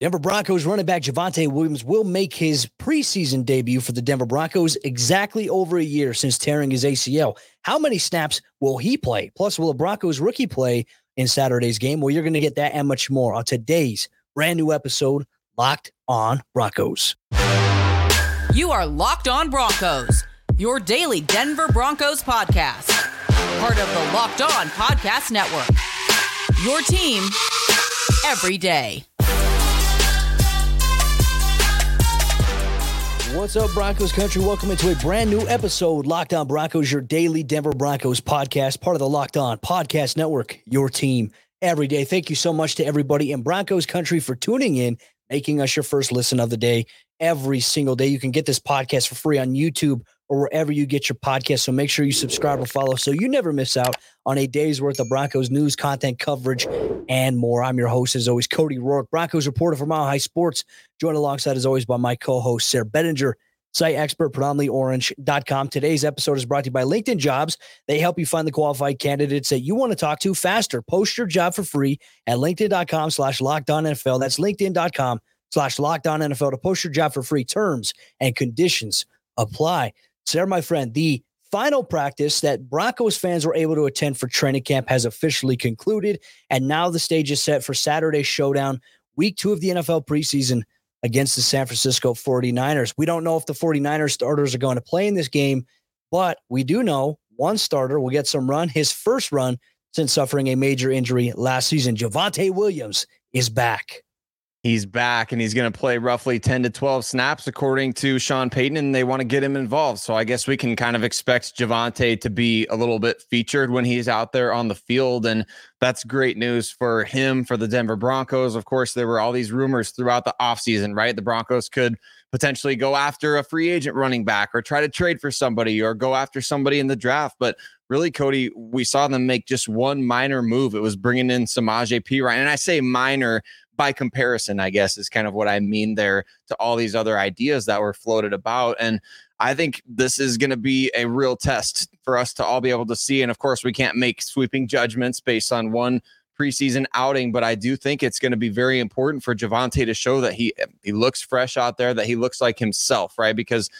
Denver Broncos running back Javonte Williams will make his preseason debut for the Denver Broncos exactly over a year since tearing his ACL. How many snaps will he play? Plus, will the Broncos rookie play in Saturday's game? Well, you're going to get that and much more on today's brand new episode, Locked On Broncos. You are Locked On Broncos, your daily Denver Broncos podcast, part of the Locked On Podcast Network. Your team every day. What's up, Broncos country? Welcome into a brand new episode, Locked On Broncos, your daily Denver Broncos podcast, part of the Locked On Podcast Network, your team every day. Thank you so much to everybody in Broncos country for tuning in, making us your first listen of the day every single day. You can get this podcast for free on YouTube or wherever you get your podcast. So make sure you subscribe or follow so you never miss out on a day's worth of Broncos news, content coverage, and more. I'm your host, as always, Cody Roark, Broncos reporter for Mile High Sports, joined alongside, as always, by my co host, Sayre Bedinger. Site expert, predominantly orange.com. Today's episode is brought to you by LinkedIn Jobs. They help you find the qualified candidates that you want to talk to faster. Post your job for free at LinkedIn.com slash locked on NFL. That's LinkedIn.com slash locked on NFL to post your job for free. Terms and conditions apply. Sayre, my friend, the final practice that Broncos fans were able to attend for training camp has officially concluded. And now the stage is set for Saturday's showdown, week two of the NFL preseason against the San Francisco 49ers. We don't know if the 49ers starters are going to play in this game, but we do know one starter will get some run, his first run since suffering a major injury last season. Javonte Williams is back he's back and he's going to play roughly 10 to 12 snaps according to Sean Payton and they want to get him involved. So I guess we can kind of expect Javonte to be a little bit featured when he's out there on the field and that's great news for him for the Denver Broncos. Of course, there were all these rumors throughout the offseason, right? The Broncos could potentially go after a free agent running back or try to trade for somebody or go after somebody in the draft, but really, Cody, we saw them make just one minor move. It was bringing in Samaje Perine. And I say minor by comparison, I guess, is kind of what I mean there to all these other ideas that were floated about. And I think this is going to be a real test for us to all be able to see. And of course, we can't make sweeping judgments based on one preseason outing, but I do think it's going to be very important for Javonte to show that he he looks fresh out there, that he looks like himself, right? Because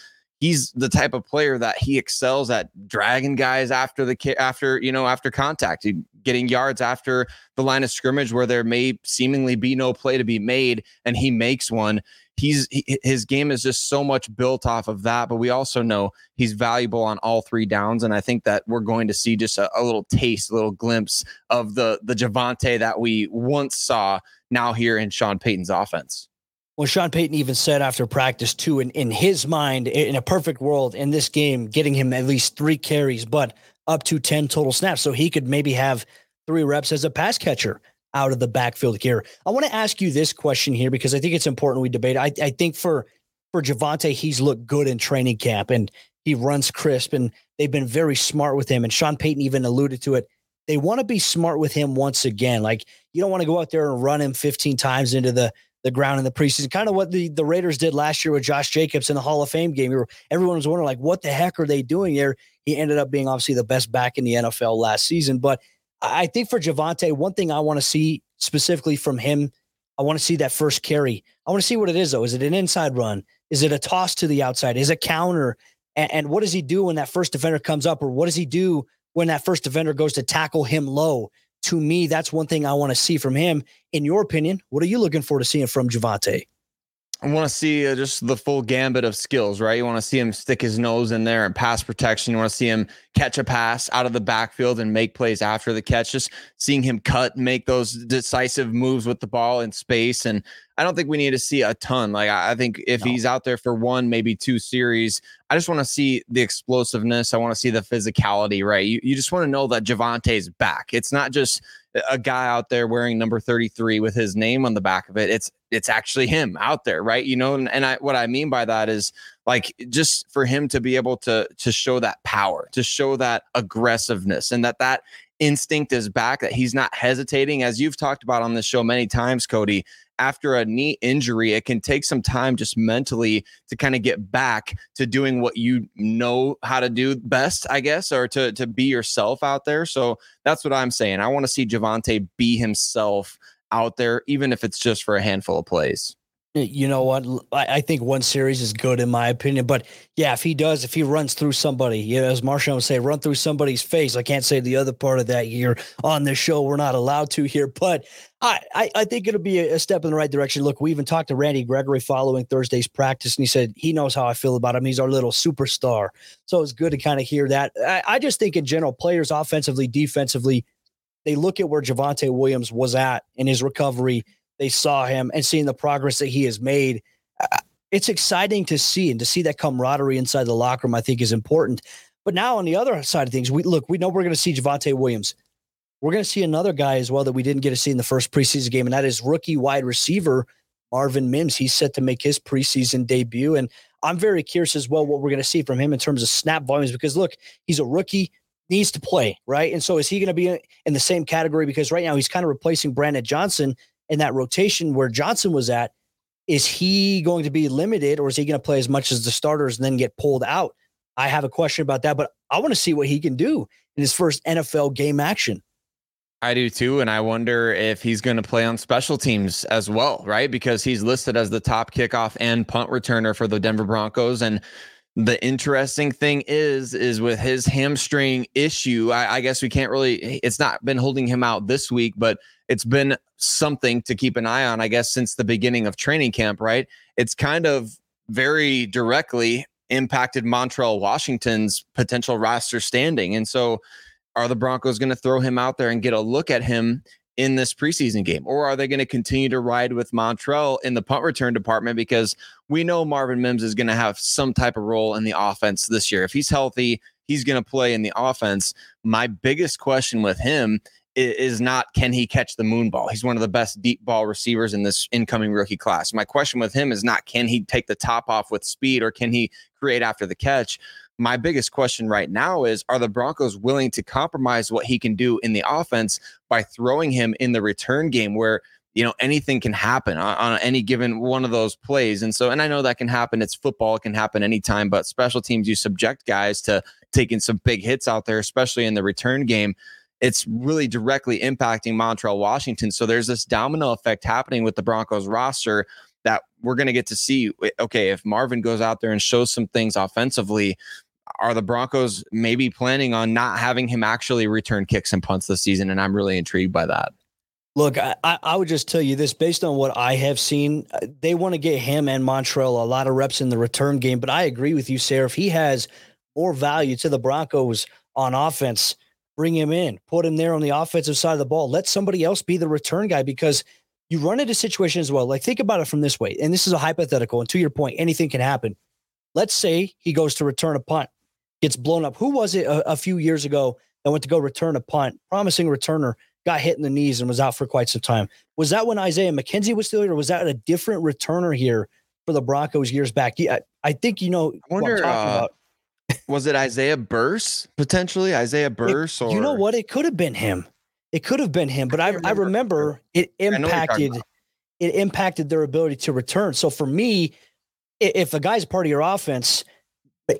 he's the type of player that he excels at dragging guys after the after you know after contact getting yards after the line of scrimmage where there may seemingly be no play to be made and he makes one. He's he, his game is just so much built off of that but we also know he's valuable on all three downs and i think that we're going to see just a, a little taste a little glimpse of the the Javonte that we once saw now here in sean payton's offense well, Sean Payton even said after practice, too, in, in his mind, in a perfect world in this game, getting him at least three carries, but up to 10 total snaps. So he could maybe have three reps as a pass catcher out of the backfield here. I want to ask you this question here because I think it's important we debate. I, I think for for Javonte, he's looked good in training camp and he runs crisp and they've been very smart with him. And Sean Payton even alluded to it. They want to be smart with him once again. Like you don't want to go out there and run him 15 times into the the ground in the preseason. Kind of what the, the Raiders did last year with Josh Jacobs in the Hall of Fame game. Everyone was wondering, like, what the heck are they doing there? He ended up being obviously the best back in the NFL last season. But I think for Javonte, one thing I want to see specifically from him, I want to see that first carry. I want to see what it is, though. Is it an inside run? Is it a toss to the outside? Is it counter? And, and what does he do when that first defender comes up? Or what does he do when that first defender goes to tackle him low? To me, that's one thing I want to see from him. In your opinion, what are you looking for to see from Javonte? I want to see uh, just the full gambit of skills, right? You want to see him stick his nose in there and pass protection. You want to see him catch a pass out of the backfield and make plays after the catch. Just seeing him cut, make those decisive moves with the ball in space. And I don't think we need to see a ton. Like I think if no. he's out there for one, maybe two series, I just want to see the explosiveness. I want to see the physicality, right? You, you just want to know that Javonte's back. It's not just a guy out there wearing number 33 with his name on the back of it. It's it's actually him out there, right? You know, and, and I what I mean by that is like just for him to be able to to show that power, to show that aggressiveness and that that instinct is back that he's not hesitating as you've talked about on this show many times Cody after a knee injury, it can take some time just mentally to kind of get back to doing what you know how to do best, I guess, or to to be yourself out there. So that's what I'm saying. I want to see Javonte be himself out there, even if it's just for a handful of plays. You know what? I think one series is good in my opinion, but yeah, if he does, if he runs through somebody, you know, as Marshall would say, run through somebody's face. I can't say the other part of that here on this show. We're not allowed to here, but I, I, I think it'll be a step in the right direction. Look, we even talked to Randy Gregory following Thursday's practice, and he said he knows how I feel about him. He's our little superstar, so it's good to kind of hear that. I, I just think in general, players offensively, defensively, they look at where Javonte Williams was at in his recovery they saw him and seeing the progress that he has made. Uh, it's exciting to see and to see that camaraderie inside the locker room, I think is important. But now on the other side of things, we look, we know we're going to see Javonte Williams. We're going to see another guy as well that we didn't get to see in the first preseason game, and that is rookie wide receiver Marvin Mims. He's set to make his preseason debut. And I'm very curious as well what we're going to see from him in terms of snap volumes because look, he's a rookie, needs to play, right? And so is he going to be in the same category? Because right now he's kind of replacing Brandon Johnson, in that rotation where Johnson was at, is he going to be limited or is he going to play as much as the starters and then get pulled out? I have a question about that, but I want to see what he can do in his first NFL game action. I do too. And I wonder if he's going to play on special teams as well, right? Because he's listed as the top kickoff and punt returner for the Denver Broncos. And the interesting thing is, is with his hamstring issue, I, I guess we can't really, it's not been holding him out this week, but it's been something to keep an eye on, I guess, since the beginning of training camp, right? It's kind of very directly impacted Montrell Washington's potential roster standing. And so are the Broncos going to throw him out there and get a look at him in this preseason game? Or are they going to continue to ride with Montrell in the punt return department? Because we know Marvin Mims is going to have some type of role in the offense this year. If he's healthy, he's going to play in the offense. My biggest question with him is not can he catch the moon ball? He's one of the best deep ball receivers in this incoming rookie class. My question with him is not can he take the top off with speed or can he create after the catch? My biggest question right now is are the Broncos willing to compromise what he can do in the offense by throwing him in the return game where you know anything can happen on, on, any given one of those plays and so and i know that can happen it's football it can happen anytime but special teams you subject guys to taking some big hits out there especially in the return game it's really directly impacting Montrell Washington. So there's this domino effect happening with the Broncos roster that we're going to get to see. Okay, if Marvin goes out there and shows some things offensively, are the Broncos maybe planning on not having him actually return kicks and punts this season? And I'm really intrigued by that. Look, I, I would just tell you this based on what I have seen, uh, they want to get him and Montrell a lot of reps in the return game. But I agree with you. If he has more value to the Broncos on offense, bring him in, put him there on the offensive side of the ball. Let somebody else be the return guy because you run into situations as well. Like think about it from this way, and this is a hypothetical. And to your point, anything can happen. Let's say he goes to return a punt, gets blown up. Who was it a, a few years ago that went to go return a punt? Promising returner got hit in the knees and was out for quite some time. Was that when Isaiah McKenzie was still here, or was that a different returner here for the Broncos years back? Yeah, I think you know I wonder, uh, was it Isaiah Burse potentially? Isaiah Burse, it, or you know what? It could have been him. It could have been him, but I, I remember, I remember it impacted it impacted their ability to return. So for me, if a guy's part of your offense,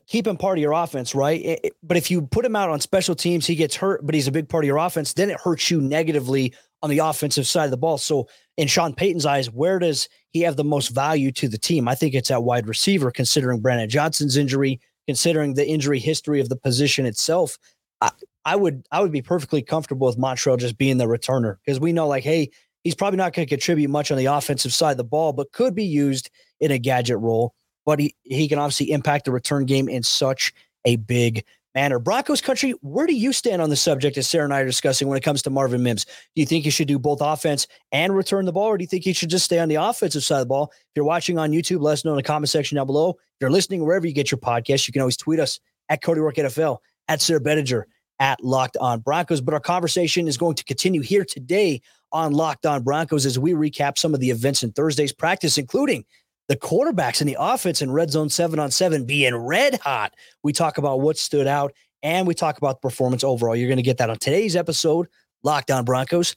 keep him part of your offense, right? But if you put him out on special teams, he gets hurt, but he's a big part of your offense, then it hurts you negatively on the offensive side of the ball. So in Sean Payton's eyes, where does he have the most value to the team? I think it's at wide receiver, considering Brandon Johnson's injury, considering the injury history of the position itself, I, I would I would be perfectly comfortable with Montrell just being the returner because we know like, hey, he's probably not going to contribute much on the offensive side of the ball, but could be used in a gadget role. But he he can obviously impact the return game in such a big manner. Broncos country, where do you stand on the subject as Sayre and I are discussing when it comes to Marvin Mims? Do you think he should do both offense and return the ball, or do you think he should just stay on the offensive side of the ball? If you're watching on YouTube, let us know in the comment section down below. If you're listening wherever you get your podcast, you can always tweet us at Cody Roark NFL, at Sayre Bedinger, at Locked On Broncos. But our conversation is going to continue here today on Locked On Broncos as we recap some of the events in Thursday's practice, including the quarterbacks in the offense in red zone seven on seven being red hot. We talk about what stood out and we talk about the performance overall. You're going to get that on today's episode, Locked On Broncos.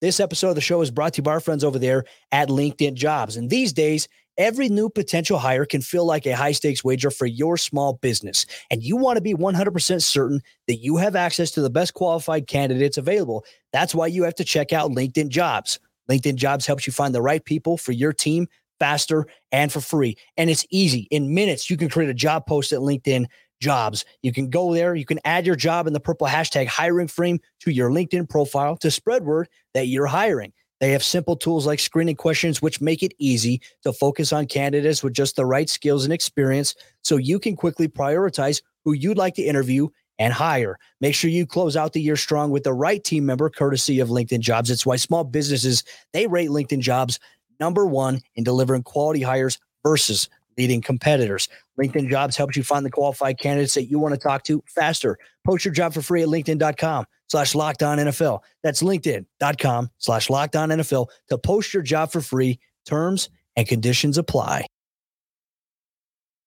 This episode of the show is brought to you by our friends over there at LinkedIn Jobs. And these days, every new potential hire can feel like a high stakes wager for your small business. And you want to be 100% certain that you have access to the best qualified candidates available. That's why you have to check out LinkedIn Jobs. LinkedIn Jobs helps you find the right people for your team faster and for free. And it's easy. In minutes, you can create a job post at LinkedIn Jobs. You can go there, you can add your job in the purple hashtag hiring frame to your LinkedIn profile to spread word that you're hiring. They have simple tools like screening questions, which make it easy to focus on candidates with just the right skills and experience so you can quickly prioritize who you'd like to interview and hire. Make sure you close out the year strong with the right team member courtesy of LinkedIn Jobs. It's why small businesses, they rate LinkedIn Jobs number 1 in delivering quality hires versus leading competitors. LinkedIn Jobs helps you find the qualified candidates that you want to talk to faster. Post your job for free at LinkedIn.com slash locked on NFL. That's LinkedIn.com slash locked on NFL to post your job for free. Terms and conditions apply.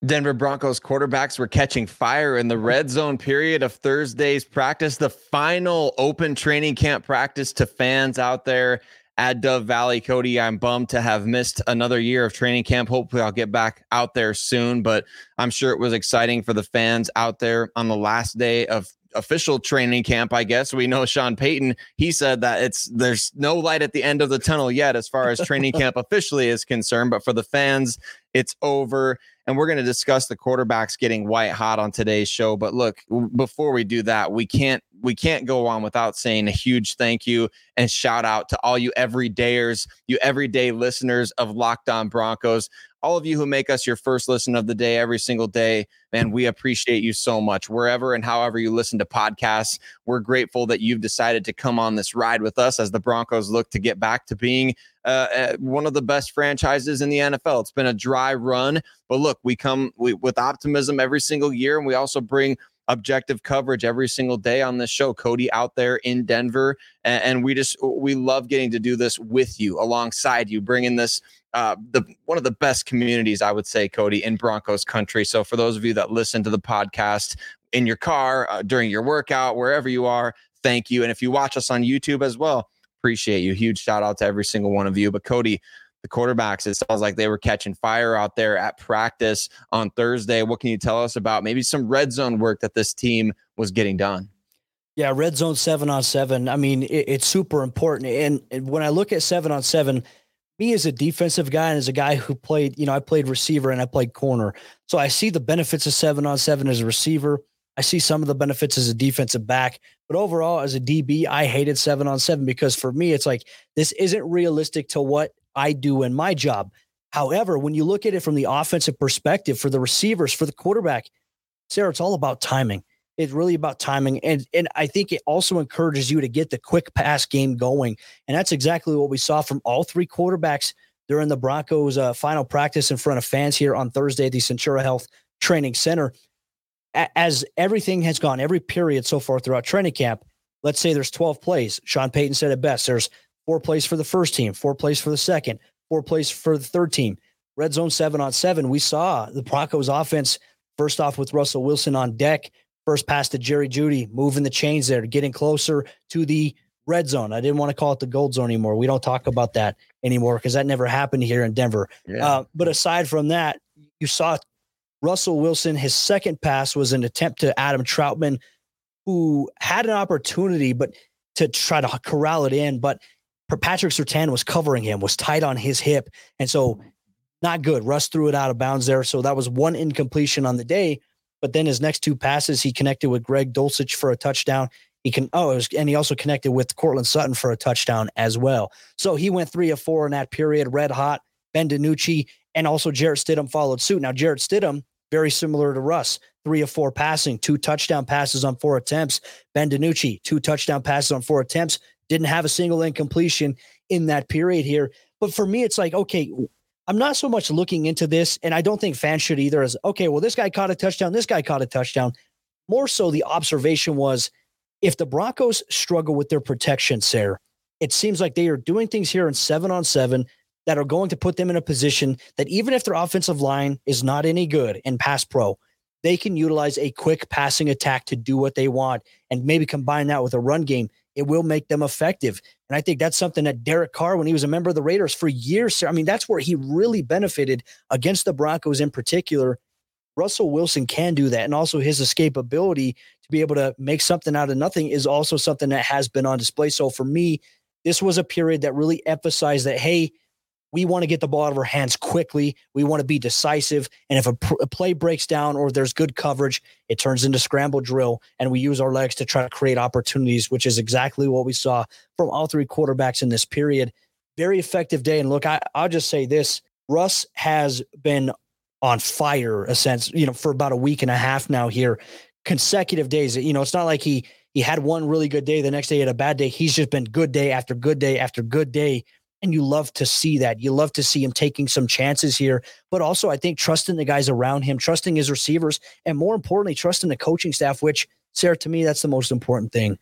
Denver Broncos quarterbacks were catching fire in the red zone period of Thursday's practice, the final open training camp practice to fans out there at Dove Valley. Cody, I'm bummed to have missed another year of training camp. Hopefully, I'll get back out there soon, but I'm sure it was exciting for the fans out there on the last day of official training camp, I guess. We know Sean Payton, he said that it's there's no light at the end of the tunnel yet as far as training camp officially is concerned, but for the fans, it's over. And we're going to discuss the quarterbacks getting white hot on today's show. But look, before we do that, we can't we can't go on without saying a huge thank you and shout out to all you everydayers, you everyday listeners of Locked On Broncos, all of you who make us your first listen of the day every single day. Man, we appreciate you so much. Wherever and however you listen to podcasts, we're grateful that you've decided to come on this ride with us as the Broncos look to get back to being uh, uh one of the best franchises in the NFL. It's been a dry run, but look, we come we, with optimism every single year, and we also bring objective coverage every single day on this show. Cody out there in Denver, and, and we just we love getting to do this with you, alongside you, bringing this uh, the one of the best communities I would say, Cody, in Broncos country. So for those of you that listen to the podcast in your car uh, during your workout, wherever you are, thank you. And if you watch us on YouTube as well, appreciate you. Huge shout out to every single one of you. But Cody, the quarterbacks, it sounds like they were catching fire out there at practice on Thursday. What can you tell us about maybe some red zone work that this team was getting done? Yeah, red zone seven on seven. I mean, it, it's super important. And, and, when I look at seven on seven, me as a defensive guy and as a guy who played, you know, I played receiver and I played corner. So I see the benefits of seven on seven as a receiver. I see some of the benefits as a defensive back, but overall, as a DB, I hated seven on seven because for me, it's like this isn't realistic to what I do in my job. However, when you look at it from the offensive perspective for the receivers, for the quarterback, Sayre, it's all about timing. It's really about timing. And, and I think it also encourages you to get the quick pass game going. And that's exactly what we saw from all three quarterbacks during the Broncos' uh, final practice in front of fans here on Thursday at the Centura Health Training Center. As everything has gone, every period so far throughout training camp, let's say there's 12 plays. Sean Payton said it best. There's four plays for the first team, four plays for the second, four plays for the third team. Red zone seven on seven. We saw the Broncos offense first off with Russell Wilson on deck. First pass to Jerry Jeudy, moving the chains there, getting closer to the red zone. I didn't want to call it the gold zone anymore. We don't talk about that anymore because that never happened here in Denver. Yeah. Uh, but aside from that, you saw Russell Wilson. His second pass was an attempt to Adam Trautman, who had an opportunity, but to try to corral it in. But Patrick Surtain was covering him, was tight on his hip. And so not good. Russ threw it out of bounds there. So that was one incompletion on the day. But then his next two passes, he connected with Greg Dulcich for a touchdown. He can oh, was, and he also connected with Courtland Sutton for a touchdown as well. So he went three of four in that period, red hot. Ben DiNucci and also Jarrett Stidham followed suit. Now Jarrett Stidham, very similar to Russ, three of four passing, two touchdown passes on four attempts. Ben DiNucci, two touchdown passes on four attempts. Didn't have a single incompletion in that period here. But for me, it's like, okay, I'm not so much looking into this, and I don't think fans should either, as okay, well, this guy caught a touchdown, this guy caught a touchdown. More so, the observation was if the Broncos struggle with their protection, Sayre, it seems like they are doing things here in seven on seven that are going to put them in a position that even if their offensive line is not any good in pass pro, they can utilize a quick passing attack to do what they want and maybe combine that with a run game it will make them effective. And I think that's something that Derek Carr, when he was a member of the Raiders for years, I mean, that's where he really benefited against the Broncos in particular. Russell Wilson can do that. And also his escapability to be able to make something out of nothing is also something that has been on display. So for me, this was a period that really emphasized that, hey, we want to get the ball out of our hands quickly. We want to be decisive. And if a, pr- a, play breaks down or there's good coverage, it turns into scramble drill. And we use our legs to try to create opportunities, which is exactly what we saw from all three quarterbacks in this period. Very effective day. And look, I, I'll just say this Russ has been on fire, a sense, you know, for about a week and a half now here, consecutive days. You know, it's not like he, he had one really good day, the next day he had a bad day. He's just been good day after good day after good day and you love to see that. You love to see him taking some chances here, but also I think trusting the guys around him, trusting his receivers, and more importantly, trusting the coaching staff, which, Sayre, to me, that's the most important thing.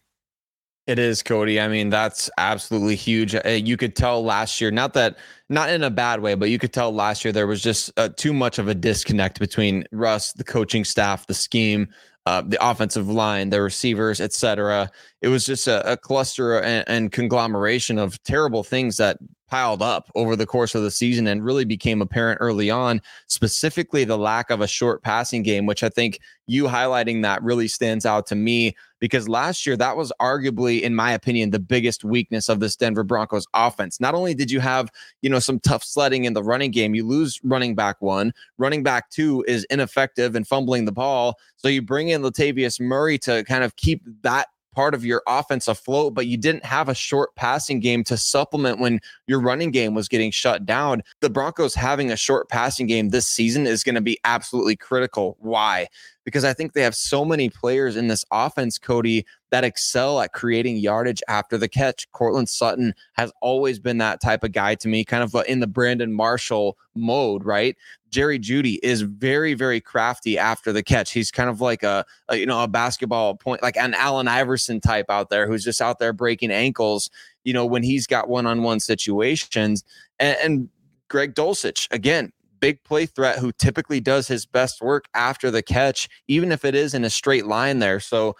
It is, Cody. I mean, that's absolutely huge. Uh, you could tell last year, not that, not in a bad way, but you could tell last year there was just uh, too much of a disconnect between Russ, the coaching staff, the scheme, uh, the offensive line, the receivers, etc. It was just a, a cluster and, and, conglomeration of terrible things that piled up over the course of the season and really became apparent early on. Specifically, the lack of a short passing game, which I think you highlighting that really stands out to me because last year that was arguably, in my opinion, the biggest weakness of this Denver Broncos offense. Not only did you have you know some tough sledding in the running game, you lose running back one, running back two is ineffective and fumbling the ball. So you bring in Latavius Murray to kind of keep that part of your offense afloat, but you didn't have a short passing game to supplement when your running game was getting shut down. The Broncos having a short passing game this season is going to be absolutely critical. Why? Because I think they have so many players in this offense, Cody, that excel at creating yardage after the catch. Courtland Sutton has always been that type of guy to me, kind of in the Brandon Marshall mode, right? Jerry Jeudy is very, very crafty after the catch. He's kind of like a, a, you know a basketball point, like an Allen Iverson type out there, who's just out there breaking ankles. You know when he's got one-on-one situations, and, and Greg Dulcich again, big play threat who typically does his best work after the catch, even if it is in a straight line there. So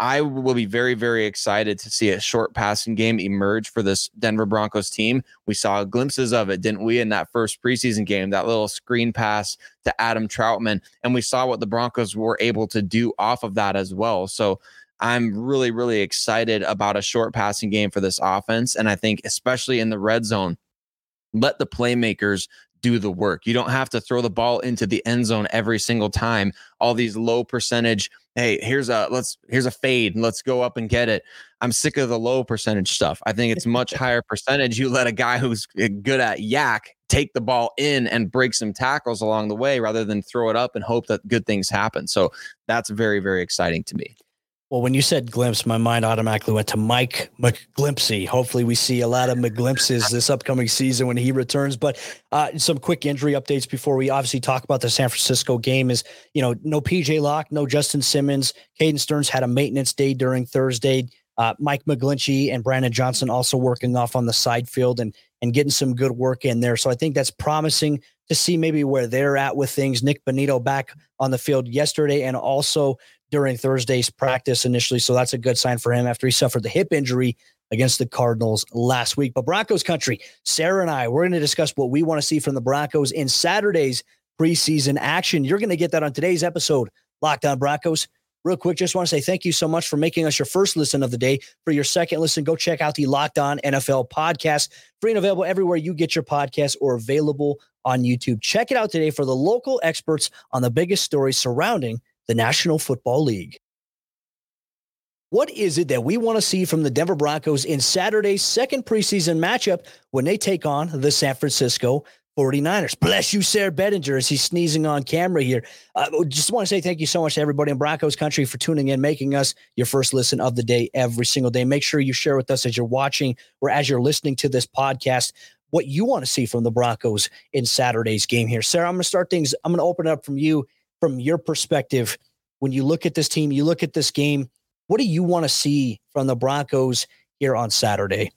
I will be very, very excited to see a short passing game emerge for this Denver Broncos team. We saw glimpses of it, didn't we, in that first preseason game, that little screen pass to Adam Trautman. And we saw what the Broncos were able to do off of that as well. So I'm really, really excited about a short passing game for this offense. And I think, especially in the red zone, let the playmakers do the work. You don't have to throw the ball into the end zone every single time. All these low percentage hey, here's a let's here's a fade let's go up and get it. I'm sick of the low percentage stuff. I think it's much higher percentage. You let a guy who's eh, good at YAC take the ball in and break some tackles along the way rather than throw it up and hope that good things happen. So that's very, very exciting to me. Well, when you said glimpse, my mind automatically went to Mike McGlimpsey. Hopefully, we see a lot of McGlimpses this upcoming season when he returns. But uh, some quick injury updates before we obviously talk about the San Francisco game is, you know, no PJ Locke, no Justin Simmons. Caden Sterns had a maintenance day during Thursday. Uh, Mike McGlinchey and Brandon Johnson also working off on the side field and and getting some good work in there. So I think that's promising to see maybe where they're at with things. Nik Bonitto back on the field yesterday and also during Thursday's practice initially. So that's a good sign for him after he suffered the hip injury against the Cardinals last week. But Broncos country, Sayre and I, we're going to discuss what we want to see from the Broncos in Saturday's preseason action. You're going to get that on today's episode, Locked On Broncos. Real quick, just want to say thank you so much for making us your first listen of the day. For your second listen, go check out the Locked On NFL podcast, free and available everywhere you get your podcast or available on YouTube. Check it out today for the local experts on the biggest stories surrounding the National Football League. What is it that we want to see from the Denver Broncos in Saturday's second preseason matchup when they take on the San Francisco 49ers? Bless you, Sayre Bedinger, as he's sneezing on camera here. Uh, just want to say thank you so much to everybody in Broncos country for tuning in, making us your first listen of the day every single day. Make sure you share with us as you're watching or as you're listening to this podcast what you want to see from the Broncos in Saturday's game here. Sayre, I'm going to start things. I'm going to open it up from you from your perspective, when you look at this team, you look at this game, what do you want to see from the Broncos here on Saturday?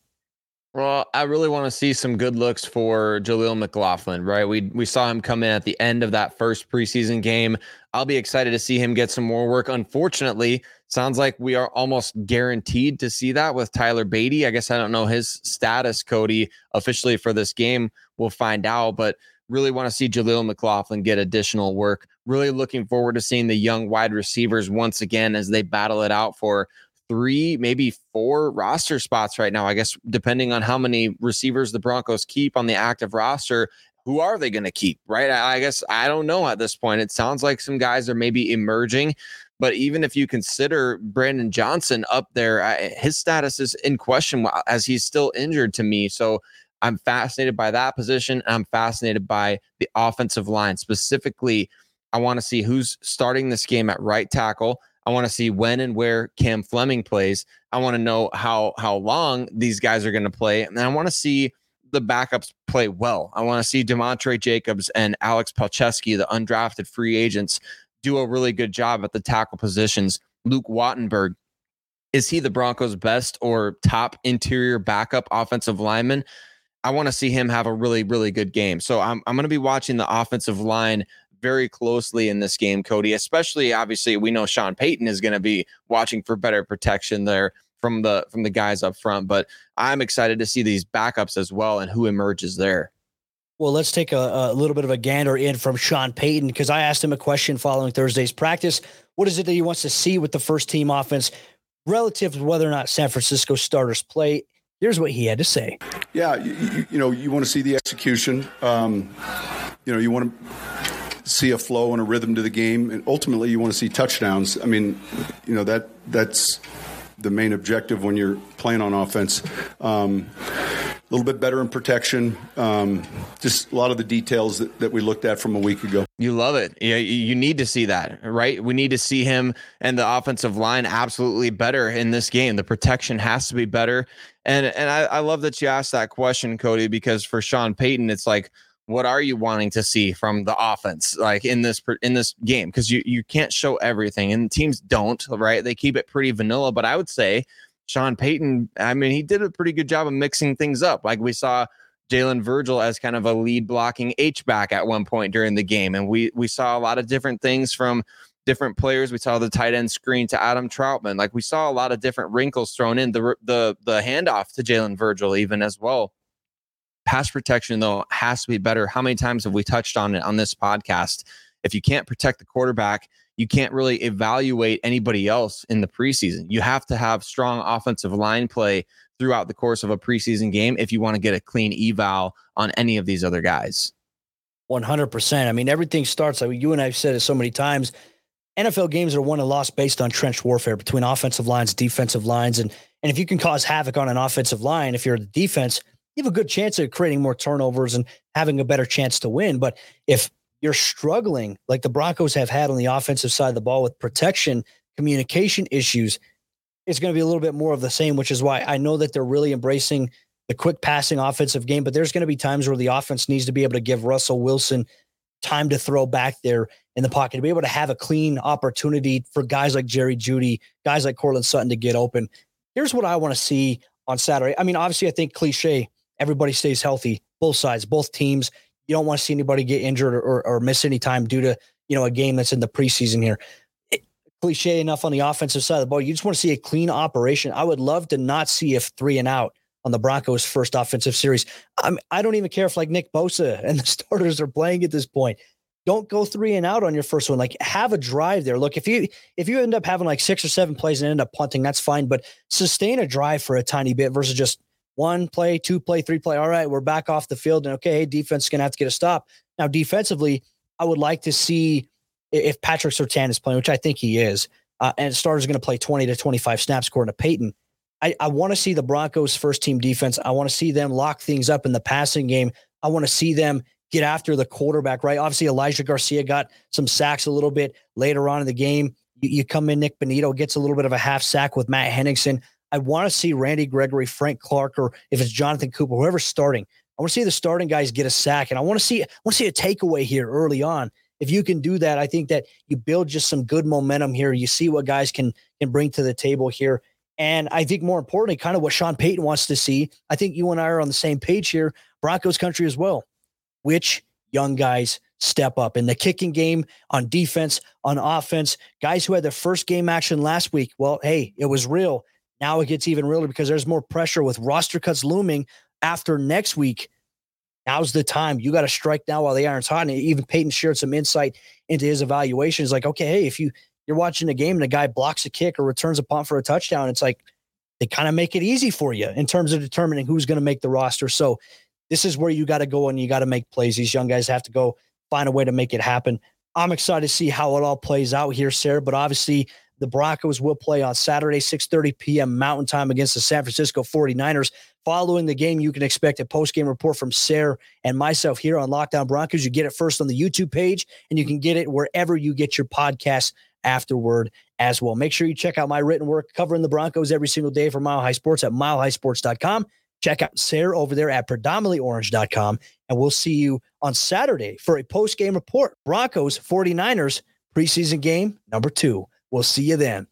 Well, I really want to see some good looks for Jaleel McLaughlin, right? We we saw him come in at the end of that first preseason game. I'll be excited to see him get some more work. Unfortunately, sounds like we are almost guaranteed to see that with Tyler Badie. I guess I don't know his status, Cody, officially for this game. We'll find out, but really want to see Jaleel McLaughlin get additional work. Really looking forward to seeing the young wide receivers once again as they battle it out for three, maybe four roster spots right now. I guess depending on how many receivers the Broncos keep on the active roster, who are they going to keep? Right? I, guess I don't know at this point. It sounds like some guys are maybe emerging, but even if you consider Brandon Johnson up there, his status is in question as he's still injured to me. So I'm fascinated by that position. I'm fascinated by the offensive line specifically. I want to see who's starting this game at right tackle. I want to see when and where Cam Fleming plays. I want to know how how long these guys are going to play, and I want to see the backups play well. I want to see Demontrey Jacobs and Alex Palczewski, the undrafted free agents, do a really good job at the tackle positions. Luke Wattenberg, is he the Broncos' best or top interior backup offensive lineman? I want to see him have a really, really good game. So I'm, I'm going to be watching the offensive line very closely in this game, Cody. Especially, obviously, we know Sean Payton is going to be watching for better protection there from the from the guys up front. But I'm excited to see these backups as well and who emerges there. Well, let's take a, a little bit of a gander in from Sean Payton because I asked him a question following Thursday's practice. What is it that he wants to see with the first team offense relative to whether or not San Francisco starters play? Here's what he had to say. Yeah, you, you know, you want to see the execution. Um, you know, you want to see a flow and a rhythm to the game, and ultimately, you want to see touchdowns. I mean, you know that that's the main objective when you're playing on offense. Um, a little bit better in protection. Um, just a lot of the details that, that we looked at from a week ago. You love it. Yeah, you need to see that, right? We need to see him and the offensive line absolutely better in this game. The protection has to be better. And and I, I love that you asked that question, Cody, because for Sean Payton, it's like, what are you wanting to see from the offense like in this in this game because you you can't show everything and teams don't right they keep it pretty vanilla but i would say sean payton i mean he did a pretty good job of mixing things up like we saw jalen virgil as kind of a lead blocking h back at one point during the game and we we saw a lot of different things from different players we saw the tight end screen to adam Trautman. like we saw a lot of different wrinkles thrown in the the the handoff to jalen virgil even as well Pass protection, though, has to be better. How many times have we touched on it on this podcast? If you can't protect the quarterback, you can't really evaluate anybody else in the preseason. You have to have strong offensive line play throughout the course of a preseason game if you want to get a clean eval on any of these other guys. 100%. I mean, everything starts, like you and I've said it so many times. NFL games are won and lost based on trench warfare between offensive lines, defensive lines. And, and if you can cause havoc on an offensive line, if you're the defense, you have a good chance of creating more turnovers and having a better chance to win. But if you're struggling like the Broncos have had on the offensive side of the ball with protection, communication issues, it's going to be a little bit more of the same, which is why I know that they're really embracing the quick passing offensive game. But there's going to be times where the offense needs to be able to give Russell Wilson time to throw back there in the pocket, to be able to have a clean opportunity for guys like Jerry Jeudy, guys like Courtland Sutton to get open. Here's what I want to see on Saturday. I mean, obviously, I think cliche everybody stays healthy, both sides, both teams. You don't want to see anybody get injured or, or, miss any time due to you know a game that's in the preseason here. Cliche enough on the offensive side of the ball. You just want to see a clean operation. I would love to not see if three and out on the Broncos' first offensive series. I'm, I don't even care if like Nick Bosa and the starters are playing at this point. Don't go three and out on your first one. Like have a drive there. Look, if you if you end up having like six or seven plays and end up punting, that's fine. But sustain a drive for a tiny bit versus just one play, two play, three play. All right, we're back off the field. And okay, defense is going to have to get a stop. Now, defensively, I would like to see if Patrick Surtain is playing, which I think he is, uh, and starters going to play 20 to 25 snaps according to Payton. I, I want to see the Broncos' first team defense. I want to see them lock things up in the passing game. I want to see them get after the quarterback, right? Obviously, Elijah Garcia got some sacks a little bit later on in the game. You, you come in, Nik Bonitto gets a little bit of a half sack with Matt Henningsen. I want to see Randy Gregory, Frank Clark, or if it's Jonathan Cooper, whoever's starting. I want to see the starting guys get a sack, and I want to see I want to see a takeaway here early on. If you can do that, I think that you build just some good momentum here. You see what guys can can bring to the table here, and I think more importantly, kind of what Sean Payton wants to see. I think you and I are on the same page here, Broncos country as well. Which young guys step up in the kicking game, on defense, on offense. Guys who had their first game action last week. Well, hey, it was real. Now it gets even realer because there's more pressure with roster cuts looming after next week. Now's the time. You got to strike now while the iron's hot. And even Payton shared some insight into his evaluations. Like, okay, hey, if you you're watching a game and a guy blocks a kick or returns a punt for a touchdown. It's like they kind of make it easy for you in terms of determining who's going to make the roster. So this is where you got to go and you got to make plays. These young guys have to go find a way to make it happen. I'm excited to see how it all plays out here, Sayre. But obviously, the Broncos will play on Saturday, 6:30 p.m. Mountain Time against the San Francisco 49ers. Following the game, you can expect a post-game report from Sayre and myself here on Locked On Broncos. You get it first on the YouTube page, and you can get it wherever you get your podcast afterward as well. Make sure you check out my written work covering the Broncos every single day for Mile High Sports at milehighsports.com. Check out Sayre over there at predominantlyorange.com. And we'll see you on Saturday for a post game report. Broncos 49ers preseason game number two. We'll see you then.